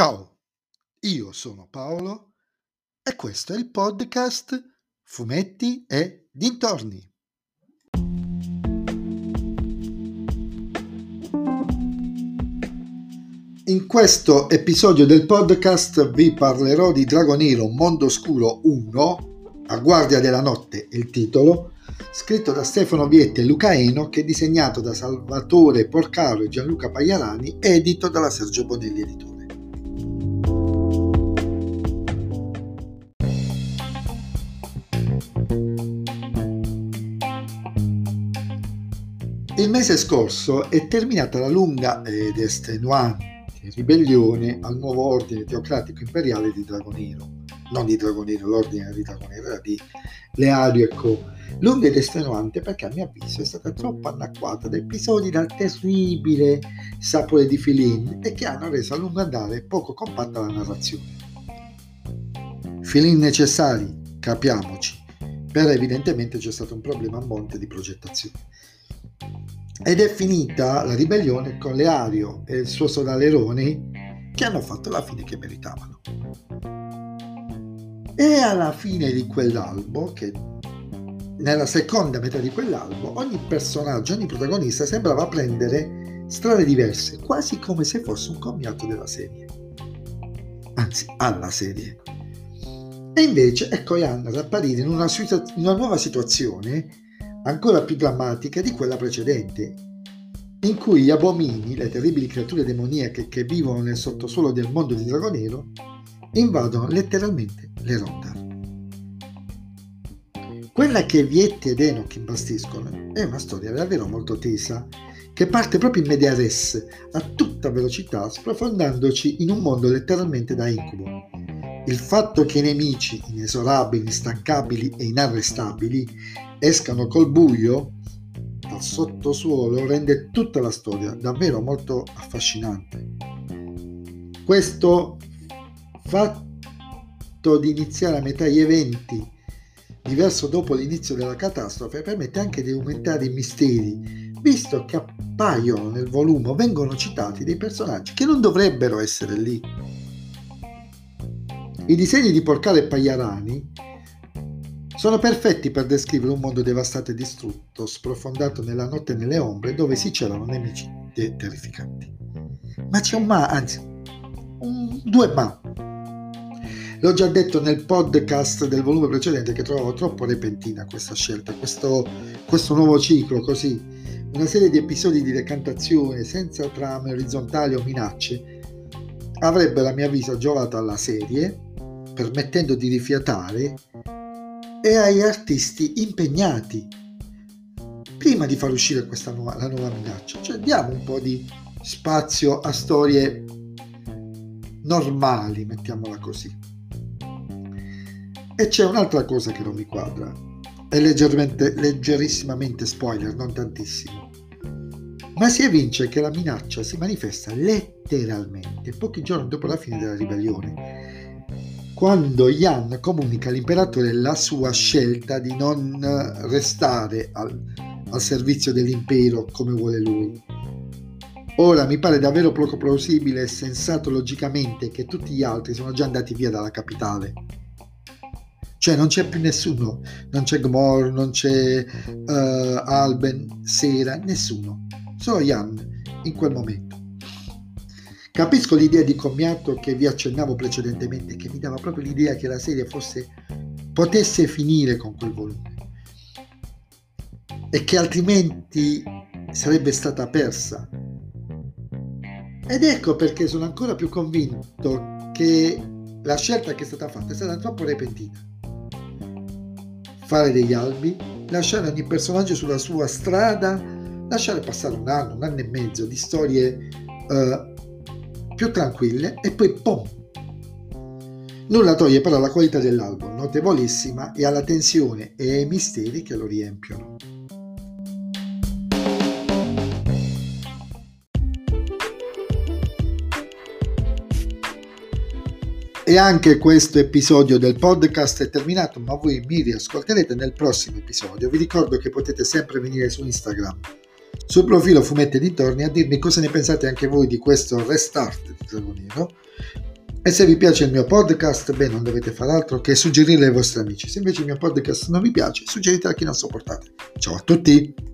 Ciao, io sono Paolo e questo è il podcast Fumetti e Dintorni. In questo episodio del podcast vi parlerò di Dragonero Mondo Oscuro 1, A Guardia della Notte il titolo, scritto da Stefano Vietti e Luca Eno, che è disegnato da Salvatore Porcaro e Gianluca Pagliarani e edito dalla Sergio Bonelli Editore. Il mese scorso è terminata la lunga ed estenuante ribellione al nuovo ordine teocratico imperiale di Dragonero, non di Dragonero, l'ordine di Dragonero era di Leario e Co. Lunga ed estenuante perché a mio avviso è stata troppo anacquata da episodi dal terribile sapore di Filin e che hanno reso a lungo andare poco compatta la narrazione. Filin necessari, capiamoci, però evidentemente c'è stato un problema a monte di progettazione. Ed è finita la ribellione con Leario e il suo sodalerone che hanno fatto la fine che meritavano. E alla fine di quell'albo, che nella seconda metà di quell'albo, ogni personaggio, ogni protagonista sembrava prendere strade diverse, quasi come se fosse un commiato della serie. Anzi, alla serie. E invece ecco Ian ad apparire in una, situa- in una nuova situazione ancora più drammatica di quella precedente, in cui gli abomini, le terribili creature demoniache che vivono nel sottosuolo del mondo di Dragonero, invadono letteralmente le Rondar. Quella che Vietti ed Enoch imbastiscono è una storia davvero molto tesa, che parte proprio in media res, a tutta velocità, sprofondandoci in un mondo letteralmente da incubo. Il fatto che i nemici, inesorabili, instancabili e inarrestabili, escano col buio dal sottosuolo rende tutta la storia davvero molto affascinante. Questo fatto di iniziare a metà gli eventi diverso dopo l'inizio della catastrofe permette anche di aumentare i misteri, visto che appaiono nel volume, vengono citati dei personaggi che non dovrebbero essere lì. I disegni di Porcale e Pagliarani sono perfetti per descrivere un mondo devastato e distrutto, sprofondato nella notte e nelle ombre, dove si celano nemici terrificanti. Ma c'è un ma, anzi, un, due ma. L'ho già detto nel podcast del volume precedente che trovavo troppo repentina questa scelta, questo, questo nuovo ciclo così, una serie di episodi di decantazione senza trame orizzontali o minacce, avrebbe a mio avviso giovato alla serie, permettendo di rifiatare e agli artisti impegnati prima di far uscire questa nuova, la nuova minaccia. Cioè diamo un po' di spazio a storie normali, mettiamola così. E c'è un'altra cosa che non mi quadra. È leggermente, leggerissimamente spoiler, non tantissimo. Ma si evince che la minaccia si manifesta letteralmente pochi giorni dopo la fine della ribellione quando Yan comunica all'imperatore la sua scelta di non restare al, al servizio dell'impero come vuole lui. Ora mi pare davvero poco plausibile e sensato logicamente che tutti gli altri sono già andati via dalla capitale. Cioè non c'è più nessuno, non c'è Gmor, non c'è uh, Alben, Sera, nessuno. Solo Jan in quel momento. Capisco l'idea di commiato che vi accennavo precedentemente, che mi dava proprio l'idea che la serie fosse, potesse finire con quel volume e che altrimenti sarebbe stata persa. Ed ecco perché sono ancora più convinto che la scelta che è stata fatta è stata troppo repentina. Fare degli albi, lasciare ogni personaggio sulla sua strada, lasciare passare un anno, un anno e mezzo di storie uh, più tranquille e poi pom! Nulla toglie però alla qualità dell'album, notevolissima, e alla tensione e ai misteri che lo riempiono. E anche questo episodio del podcast è terminato, ma voi mi riascolterete nel prossimo episodio. Vi ricordo che potete sempre venire su Instagram sul profilo Fumetti Dintorni a dirmi cosa ne pensate anche voi di questo restart di Dragonero E se vi piace il mio podcast, beh, non dovete fare altro che suggerirlo ai vostri amici. Se invece il mio podcast non vi piace, suggeritelo a chi non sopportate. Ciao a tutti!